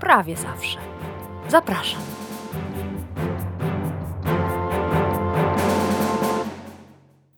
prawie zawsze. Zapraszam.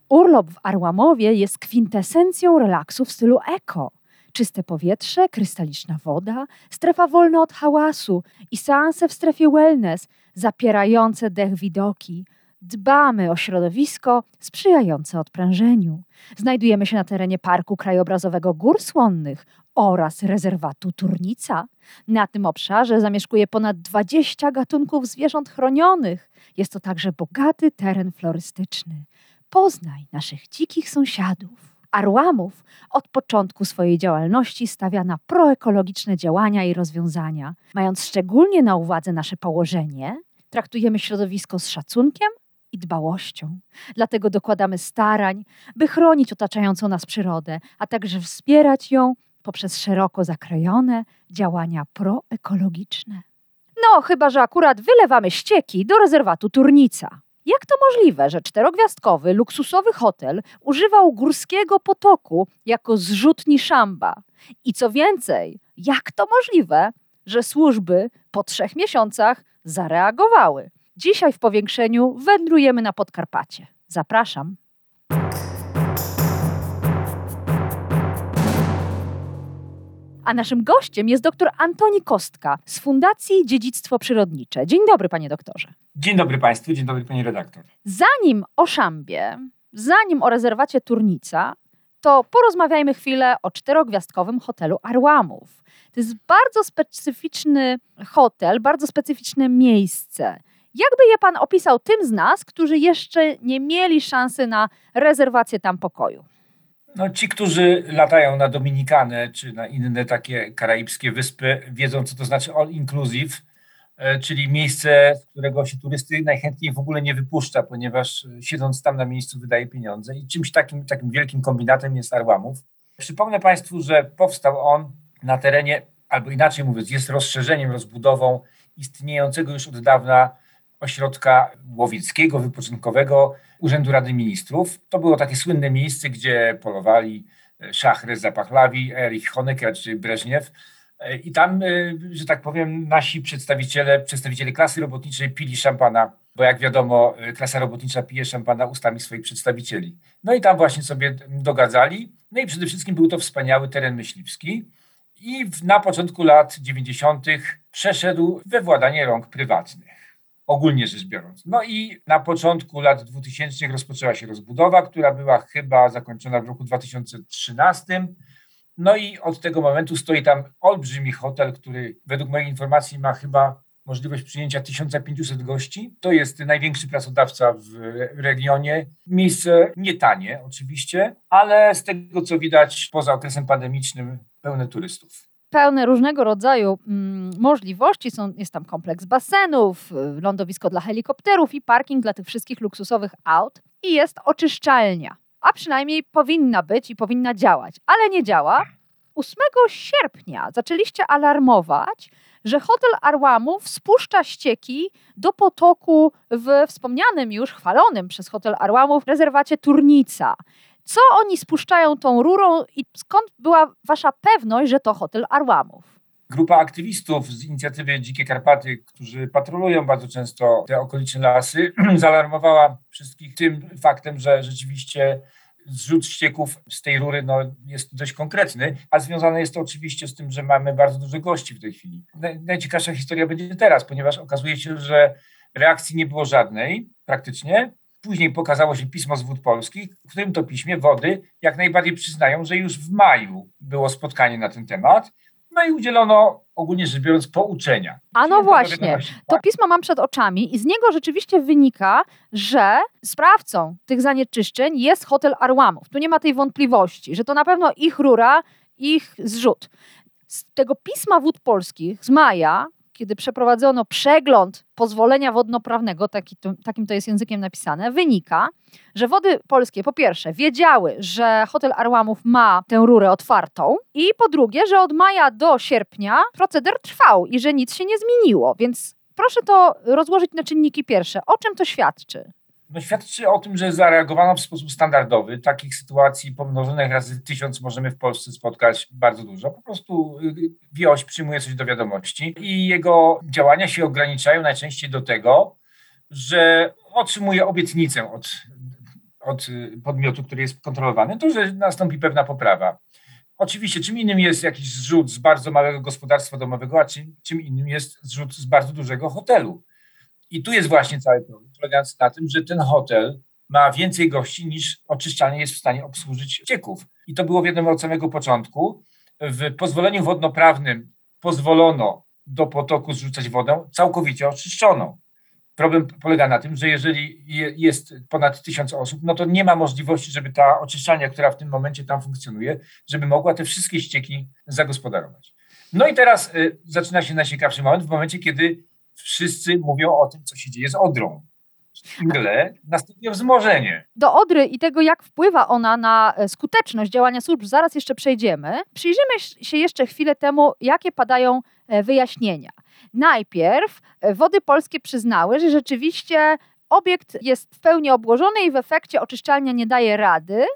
Urlop w Arłamowie jest kwintesencją relaksu w stylu eko. Czyste powietrze, krystaliczna woda, strefa wolna od hałasu i seanse w strefie wellness, zapierające dech widoki. Dbamy o środowisko sprzyjające odprężeniu. Znajdujemy się na terenie Parku Krajobrazowego Gór Słonnych oraz rezerwatu Turnica. Na tym obszarze zamieszkuje ponad 20 gatunków zwierząt chronionych. Jest to także bogaty teren florystyczny. Poznaj naszych dzikich sąsiadów. Arłamów od początku swojej działalności stawia na proekologiczne działania i rozwiązania. Mając szczególnie na uwadze nasze położenie, traktujemy środowisko z szacunkiem i dbałością. Dlatego dokładamy starań, by chronić otaczającą nas przyrodę, a także wspierać ją poprzez szeroko zakrojone działania proekologiczne. No, chyba że akurat wylewamy ścieki do rezerwatu Turnica. Jak to możliwe, że czterogwiazdkowy, luksusowy hotel używał górskiego potoku jako zrzutni szamba? I co więcej, jak to możliwe, że służby po trzech miesiącach zareagowały? Dzisiaj w powiększeniu wędrujemy na Podkarpacie. Zapraszam. A naszym gościem jest dr Antoni Kostka z Fundacji Dziedzictwo Przyrodnicze. Dzień dobry, panie doktorze. Dzień dobry Państwu, dzień dobry Pani redaktor. Zanim o Szambie, zanim o rezerwacie Turnica, to porozmawiajmy chwilę o czterogwiazdkowym hotelu Arłamów. To jest bardzo specyficzny hotel, bardzo specyficzne miejsce. Jakby je pan opisał tym z nas, którzy jeszcze nie mieli szansy na rezerwację tam pokoju? No, ci, którzy latają na Dominikanę czy na inne takie karaibskie wyspy, wiedzą, co to znaczy all inclusive, e, czyli miejsce, z którego się turysty najchętniej w ogóle nie wypuszcza, ponieważ e, siedząc tam na miejscu wydaje pieniądze. I czymś takim, takim wielkim kombinatem jest Arłamów. Przypomnę Państwu, że powstał on na terenie, albo inaczej mówiąc, jest rozszerzeniem, rozbudową istniejącego już od dawna ośrodka łowieckiego, wypoczynkowego Urzędu Rady Ministrów. To było takie słynne miejsce, gdzie polowali Szachrez Pahlavi, Erich Honecker czy Breżniew. I tam, że tak powiem, nasi przedstawiciele, przedstawiciele klasy robotniczej pili szampana, bo jak wiadomo, klasa robotnicza pije szampana ustami swoich przedstawicieli. No i tam właśnie sobie dogadzali. No i przede wszystkim był to wspaniały teren myśliwski. I na początku lat 90. przeszedł we władanie rąk prywatnych ogólnie rzecz biorąc. No i na początku lat 2000 rozpoczęła się rozbudowa, która była chyba zakończona w roku 2013. No i od tego momentu stoi tam olbrzymi hotel, który według mojej informacji ma chyba możliwość przyjęcia 1500 gości. To jest największy pracodawca w regionie. Miejsce nie tanie oczywiście, ale z tego co widać poza okresem pandemicznym pełne turystów pełne różnego rodzaju mm, możliwości. Są, jest tam kompleks basenów, y, lądowisko dla helikopterów i parking dla tych wszystkich luksusowych aut. I jest oczyszczalnia. A przynajmniej powinna być i powinna działać, ale nie działa. 8 sierpnia zaczęliście alarmować, że hotel Arłamów spuszcza ścieki do potoku w wspomnianym już, chwalonym przez hotel Arłamów rezerwacie Turnica. Co oni spuszczają tą rurą i skąd była wasza pewność, że to hotel Arłamów? Grupa aktywistów z inicjatywy Dzikie Karpaty, którzy patrolują bardzo często te okoliczne lasy, zaalarmowała wszystkich tym faktem, że rzeczywiście zrzut ścieków z tej rury no, jest dość konkretny, a związane jest to oczywiście z tym, że mamy bardzo dużo gości w tej chwili. Najciekawsza historia będzie teraz, ponieważ okazuje się, że reakcji nie było żadnej praktycznie, Później pokazało się pismo z Wód Polskich, w którym to piśmie wody jak najbardziej przyznają, że już w maju było spotkanie na ten temat. No i udzielono ogólnie rzecz biorąc pouczenia. A no właśnie, to pismo mam przed oczami i z niego rzeczywiście wynika, że sprawcą tych zanieczyszczeń jest hotel Arłamów. Tu nie ma tej wątpliwości, że to na pewno ich rura, ich zrzut. Z tego pisma Wód Polskich z maja kiedy przeprowadzono przegląd pozwolenia wodnoprawnego, taki takim to jest językiem napisane, wynika, że wody polskie po pierwsze wiedziały, że hotel Arłamów ma tę rurę otwartą i po drugie, że od maja do sierpnia proceder trwał i że nic się nie zmieniło. Więc proszę to rozłożyć na czynniki pierwsze. O czym to świadczy? No świadczy o tym, że zareagowano w sposób standardowy. Takich sytuacji pomnożonych razy tysiąc możemy w Polsce spotkać bardzo dużo. Po prostu y, wioś przyjmuje coś do wiadomości i jego działania się ograniczają najczęściej do tego, że otrzymuje obietnicę od, od y, podmiotu, który jest kontrolowany, to że nastąpi pewna poprawa. Oczywiście, czym innym jest jakiś zrzut z bardzo małego gospodarstwa domowego, a czym, czym innym jest zrzut z bardzo dużego hotelu. I tu jest właśnie cały problem, polegający na tym, że ten hotel ma więcej gości niż oczyszczalnie jest w stanie obsłużyć ścieków. I to było wiadomo od samego początku. W pozwoleniu wodnoprawnym pozwolono do potoku zrzucać wodę całkowicie oczyszczoną. Problem polega na tym, że jeżeli jest ponad tysiąc osób, no to nie ma możliwości, żeby ta oczyszczalnia, która w tym momencie tam funkcjonuje, żeby mogła te wszystkie ścieki zagospodarować. No i teraz y, zaczyna się najciekawszy moment, w momencie, kiedy wszyscy mówią o tym, co się dzieje z Odrą. Nagle następuje wzmożenie. Do Odry i tego, jak wpływa ona na e, skuteczność działania służb, zaraz jeszcze przejdziemy. Przyjrzymy się jeszcze chwilę temu, jakie padają e, wyjaśnienia. Najpierw e, wody polskie przyznały, że rzeczywiście obiekt jest w pełni obłożony i w efekcie oczyszczalnia nie daje rady,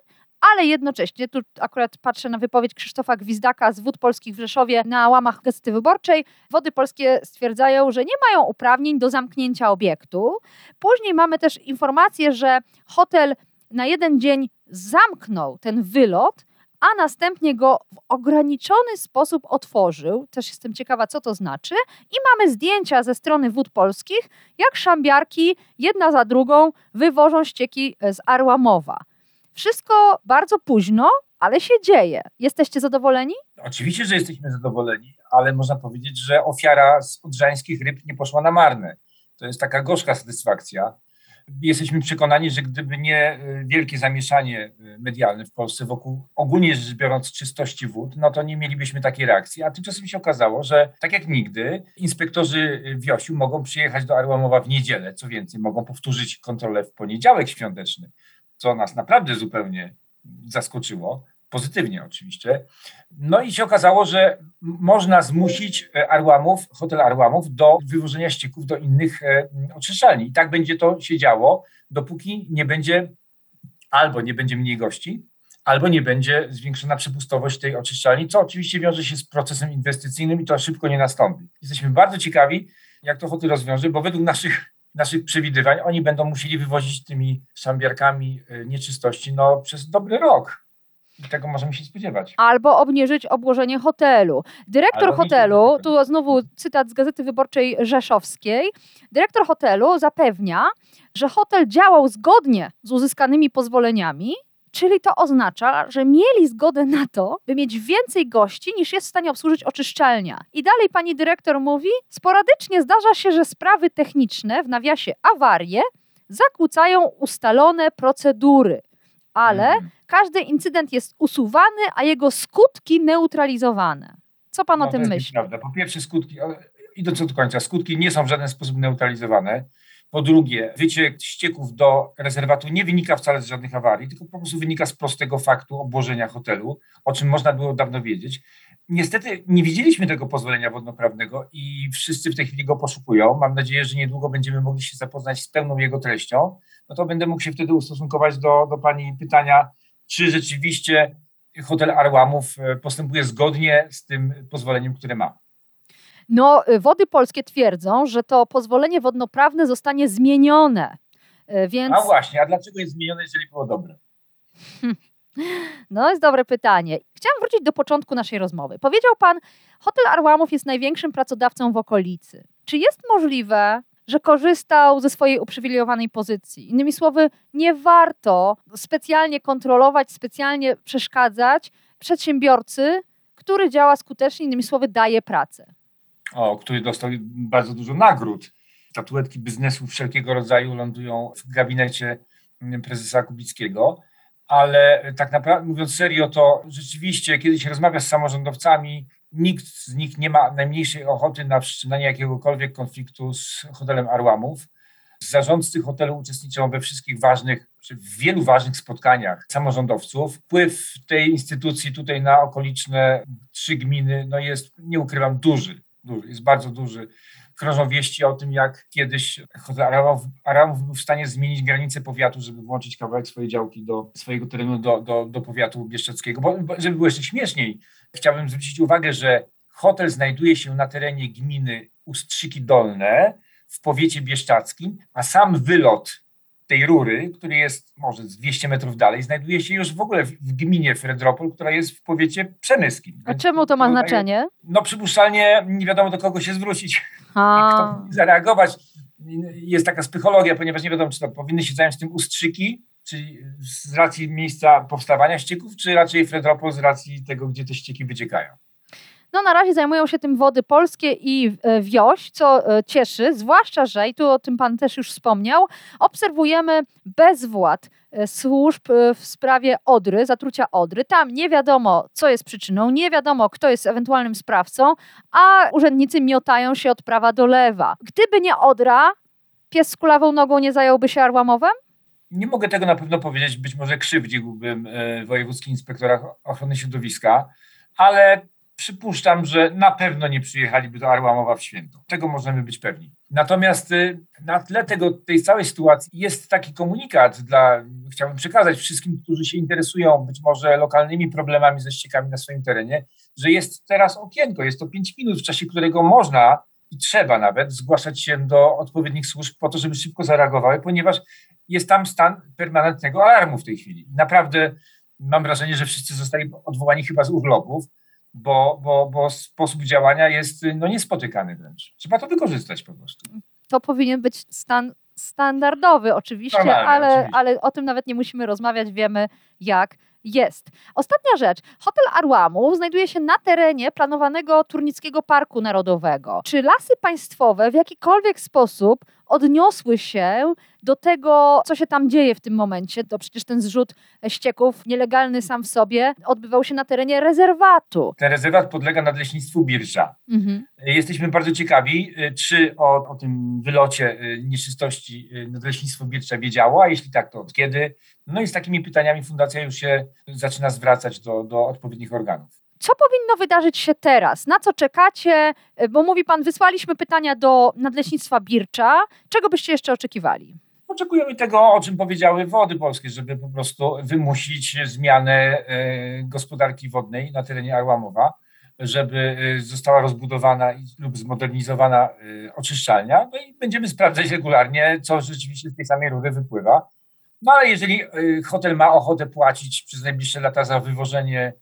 ale jednocześnie, tu akurat patrzę na wypowiedź Krzysztofa Gwizdaka z Wód Polskich w Rzeszowie na łamach Gazety Wyborczej, Wody Polskie stwierdzają, że nie mają uprawnień do zamknięcia obiektu. Później mamy też informację, że hotel na jeden dzień zamknął ten wylot, a następnie go w ograniczony sposób otworzył. Też jestem ciekawa, co to znaczy. I mamy zdjęcia ze strony wód polskich, jak szambiarki jedna za drugą wywożą ścieki z Arłamowa. Wszystko bardzo późno, ale się dzieje. Jesteście zadowoleni? Oczywiście, że jesteśmy zadowoleni, ale można powiedzieć, że ofiara z odrzańskich ryb nie poszła na marne. To jest taka gorzka satysfakcja. Jesteśmy przekonani, że gdyby nie y, wielkie zamieszanie y, medialne w Polsce wokół ogólnie rzecz biorąc czystości wód, no to nie mielibyśmy takiej reakcji. A tymczasem się okazało, że tak jak nigdy, inspektorzy Wiosiu mogą przyjechać do Arłamowa w niedzielę. Co więcej, mogą powtórzyć kontrolę w poniedziałek świąteczny co nas naprawdę zupełnie zaskoczyło, pozytywnie oczywiście. No i się okazało, że można zmusić e, Arłamów, hotel Arłamów do wywożenia ścieków do innych e, oczyszczalni. I tak będzie to się działo, dopóki nie będzie albo nie będzie mniej gości, albo nie będzie zwiększona przepustowość tej oczyszczalni, co oczywiście wiąże się z procesem inwestycyjnym i to szybko nie nastąpi. Jesteśmy bardzo ciekawi, jak to hotel rozwiąże, bo według naszych naszych przewidywań, oni będą musieli wywozić tymi szambiarkami y, nieczystości no, przez dobry rok. I tego możemy się spodziewać. Albo obniżyć obłożenie hotelu. Dyrektor Albo hotelu, tu znowu cytat z Gazety Wyborczej Rzeszowskiej, dyrektor hotelu zapewnia, że hotel działał zgodnie z uzyskanymi pozwoleniami, Czyli to oznacza, że mieli zgodę na to, by mieć więcej gości niż jest w stanie obsłużyć oczyszczalnia. I dalej pani dyrektor mówi: sporadycznie zdarza się, że sprawy techniczne, w nawiasie awarie, zakłócają ustalone procedury, ale mhm. każdy incydent jest usuwany, a jego skutki neutralizowane. Co pan no, o tym myśli? Prawda. Po pierwsze, skutki, idąc do końca, skutki nie są w żaden sposób neutralizowane. Po drugie, wyciek ścieków do rezerwatu nie wynika wcale z żadnych awarii, tylko po prostu wynika z prostego faktu obłożenia hotelu, o czym można było dawno wiedzieć. Niestety nie widzieliśmy tego pozwolenia wodnoprawnego i wszyscy w tej chwili go poszukują. Mam nadzieję, że niedługo będziemy mogli się zapoznać z pełną jego treścią. No to będę mógł się wtedy ustosunkować do, do Pani pytania, czy rzeczywiście hotel Arłamów e, postępuje zgodnie z tym pozwoleniem, które ma. No, y, wody polskie twierdzą, że to pozwolenie wodnoprawne zostanie zmienione. Y, więc... A właśnie, a dlaczego jest zmienione, jeżeli było dobre? No, jest dobre pytanie. Chciałam wrócić do początku naszej rozmowy. Powiedział pan, Hotel Arłamów jest największym pracodawcą w okolicy. Czy jest możliwe, że korzystał ze swojej uprzywilejowanej pozycji? Innymi słowy, nie warto specjalnie kontrolować, specjalnie przeszkadzać przedsiębiorcy, który działa skutecznie, innymi słowy, daje pracę o, który dostał bardzo dużo nagród. Statuetki biznesu wszelkiego rodzaju lądują w gabinecie prezesa Kubickiego. ale tak naprawdę mówiąc serio, to rzeczywiście, kiedy się rozmawia z samorządowcami, nikt z nich nie ma najmniejszej ochoty na wszczynanie jakiegokolwiek konfliktu z hotelem Arłamów. Zarządcy hotelu uczestniczą we wszystkich ważnych, czy w wielu ważnych spotkaniach samorządowców. Wpływ tej instytucji tutaj na okoliczne trzy gminy no jest, nie ukrywam, duży, duży jest bardzo duży. Krążą wieści o tym, jak kiedyś hotel Aramów, Aramów był w stanie zmienić granicę powiatu, żeby włączyć kawałek swojej działki do swojego terenu, do, do, do powiatu bieszczadzkiego. Bo, bo żeby było jeszcze śmieszniej, chciałbym zwrócić uwagę, że hotel znajduje się na terenie gminy Ustrzyki Dolne, w powiecie bieszczackim, a sam wylot tej rury, który jest może z 200 metrów dalej, znajduje się już w ogóle w, gminie Fredropol, która jest w powiecie przemyskim. A czemu to ma znaczenie? No przypuszczalnie nie wiadomo do kogo się zwrócić, A. kto zareagować. Jest taka psychologia, ponieważ nie wiadomo, czy to powinny się zająć tym ustrzyki, czyli z racji miejsca powstawania ścieków, czy raczej Fredropol z racji tego, gdzie te ścieki wyciekają. No na razie zajmują się tym wody polskie i e, wioś, co e, cieszy, zwłaszcza, że, i tu o tym Pan też już wspomniał, obserwujemy bezwład e, służb w sprawie Odry, zatrucia Odry. Tam nie wiadomo, co jest przyczyną, nie wiadomo, kto jest ewentualnym sprawcą, a urzędnicy miotają się od prawa do lewa. Gdyby nie Odra, pies z kulawą nogą nie zająłby się Arłamowem? Nie mogę tego na pewno powiedzieć, być może krzywdziłbym wojewódzki inspektora ochrony środowiska, ale przypuszczam, że na pewno nie przyjechaliby do Arłamowa w święto. Tego możemy być pewni. Natomiast y, na tle tego, tej całej sytuacji jest taki komunikat dla, chciałbym przekazać wszystkim, którzy się interesują być może lokalnymi problemami ze ściekami na swoim terenie, że jest teraz okienko, jest to 5 minut, w czasie którego można i trzeba nawet zgłaszać się do odpowiednich służb po to, żeby szybko zareagowały, ponieważ jest tam stan permanentnego alarmu w tej chwili. Naprawdę mam wrażenie, że wszyscy zostali odwołani chyba z urlopów, bo, bo, bo sposób działania jest no, niespotykany wręcz. Trzeba to wykorzystać po prostu. To powinien być stan standardowy oczywiście, ale, oczywiście. ale o tym nawet nie musimy rozmawiać, wiemy jak jest. Ostatnia rzecz. Hotel Arłamów znajduje się na terenie planowanego Turnickiego Parku Narodowego. Czy lasy państwowe w jakikolwiek sposób odniosły się do tego, co się tam dzieje w tym momencie? To przecież ten zrzut ścieków, nielegalny sam w sobie, odbywał się na terenie rezerwatu. Ten rezerwat podlega nadleśnictwu Birsza. Mhm. Jesteśmy bardzo ciekawi, y, czy o, o tym wylocie y, nieczystości y, nadleśnictwo Birsza wiedziało, a jeśli tak, to od kiedy? No i z takimi pytaniami fundacja już się zaczyna zwracać do, do odpowiednich organów. Co powinno wydarzyć się teraz? Na co czekacie? E, Bo mówi pan, wysłaliśmy pytania do Nadleśnictwa Bircza. Czego byście jeszcze oczekiwali? Oczekujemy tego, o czym powiedziały wody polskie, żeby po prostu wymusić zmianę e, gospodarki wodnej na terenie Arłamowa, żeby e, została rozbudowana lub zmodernizowana oczyszczalnia. No i będziemy sprawdzać regularnie, co rzeczywiście z tej samej rury wypływa. No ale jeżeli hotel ma ochotę płacić przez najbliższe lata za wywożenie nie-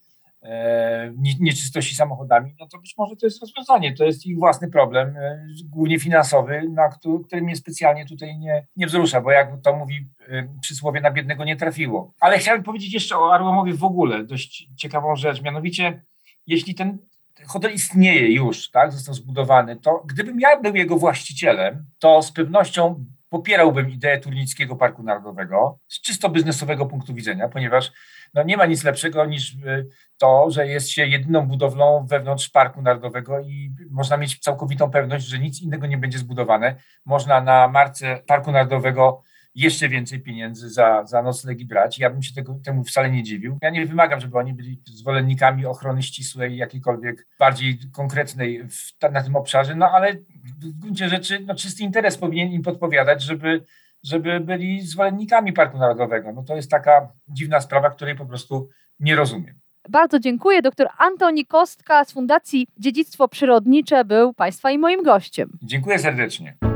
nieczystości samochodami, no to być może to jest rozwiązanie. To jest ich własny problem, e, głównie finansowy, na któ- który mnie specjalnie tutaj nie, nie wzrusza, bo jak to mówi e, przysłowie, na biednego nie trafiło. Ale chciałem powiedzieć jeszcze o Arłamowie w ogóle, dość ciekawą rzecz, mianowicie jeśli ten hotel istnieje już, tak, został zbudowany, to gdybym ja był jego właścicielem, to z pewnością popierałbym ideę Turnickiego Parku Narodowego z czysto biznesowego punktu widzenia, ponieważ no, nie ma nic lepszego niż y, to, że jest się jedyną budowlą wewnątrz Parku Narodowego i można mieć całkowitą pewność, że nic innego nie będzie zbudowane. Można na marce Parku Narodowego jeszcze więcej pieniędzy za, za noclegi brać. Ja bym się tego, temu wcale nie dziwił. Ja nie wymagam, żeby oni byli zwolennikami ochrony ścisłej, jakiejkolwiek bardziej konkretnej w, na tym obszarze, no ale w gruncie rzeczy no, czysty interes powinien im podpowiadać, żeby, żeby byli zwolennikami Parku Narodowego. No to jest taka dziwna sprawa, której po prostu nie rozumiem. Bardzo dziękuję. Doktor Antoni Kostka z Fundacji Dziedzictwo Przyrodnicze był Państwa i moim gościem. Dziękuję serdecznie.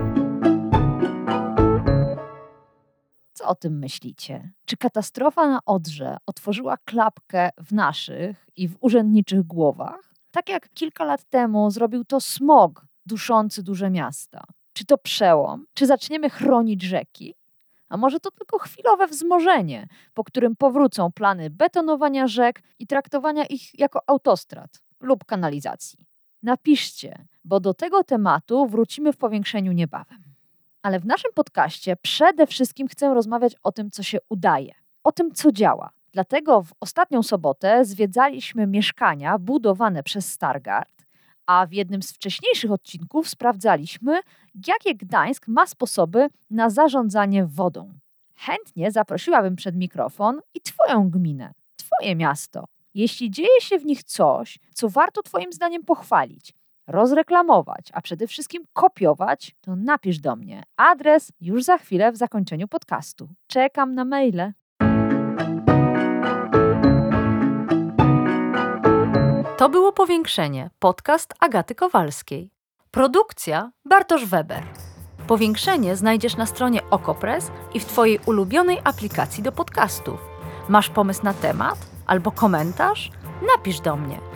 Co o tym myślicie? Czy katastrofa na Odrze otworzyła klapkę w naszych i w urzędniczych głowach? Tak jak kilka lat temu zrobił to smog duszący duże miasta. Czy to przełom? Czy zaczniemy chronić rzeki? A może to tylko chwilowe wzmożenie, po którym powrócą plany betonowania rzek i traktowania ich jako autostrad lub kanalizacji? Napiszcie, bo do tego tematu wrócimy w powiększeniu niebawem. Ale w naszym podcaście przede wszystkim chcę rozmawiać o tym, co się udaje, o tym, co działa. Dlatego w ostatnią sobotę zwiedzaliśmy mieszkania budowane przez Stargard, a w jednym z wcześniejszych odcinków sprawdzaliśmy, jakie Gdańsk ma sposoby na zarządzanie wodą. Chętnie zaprosiłabym przed mikrofon i Twoją gminę, Twoje miasto. Jeśli dzieje się w nich coś, co warto Twoim zdaniem pochwalić, rozreklamować, a przede wszystkim kopiować, to napisz do mnie. Adres już za chwilę w zakończeniu podcastu. Czekam na maile. To było Powiększenie, podcast Agaty Kowalskiej. Produkcja Bartosz Weber. Powiększenie znajdziesz na stronie Okopres i w Twojej ulubionej aplikacji do podcastów. Masz pomysł na temat albo komentarz? Napisz do mnie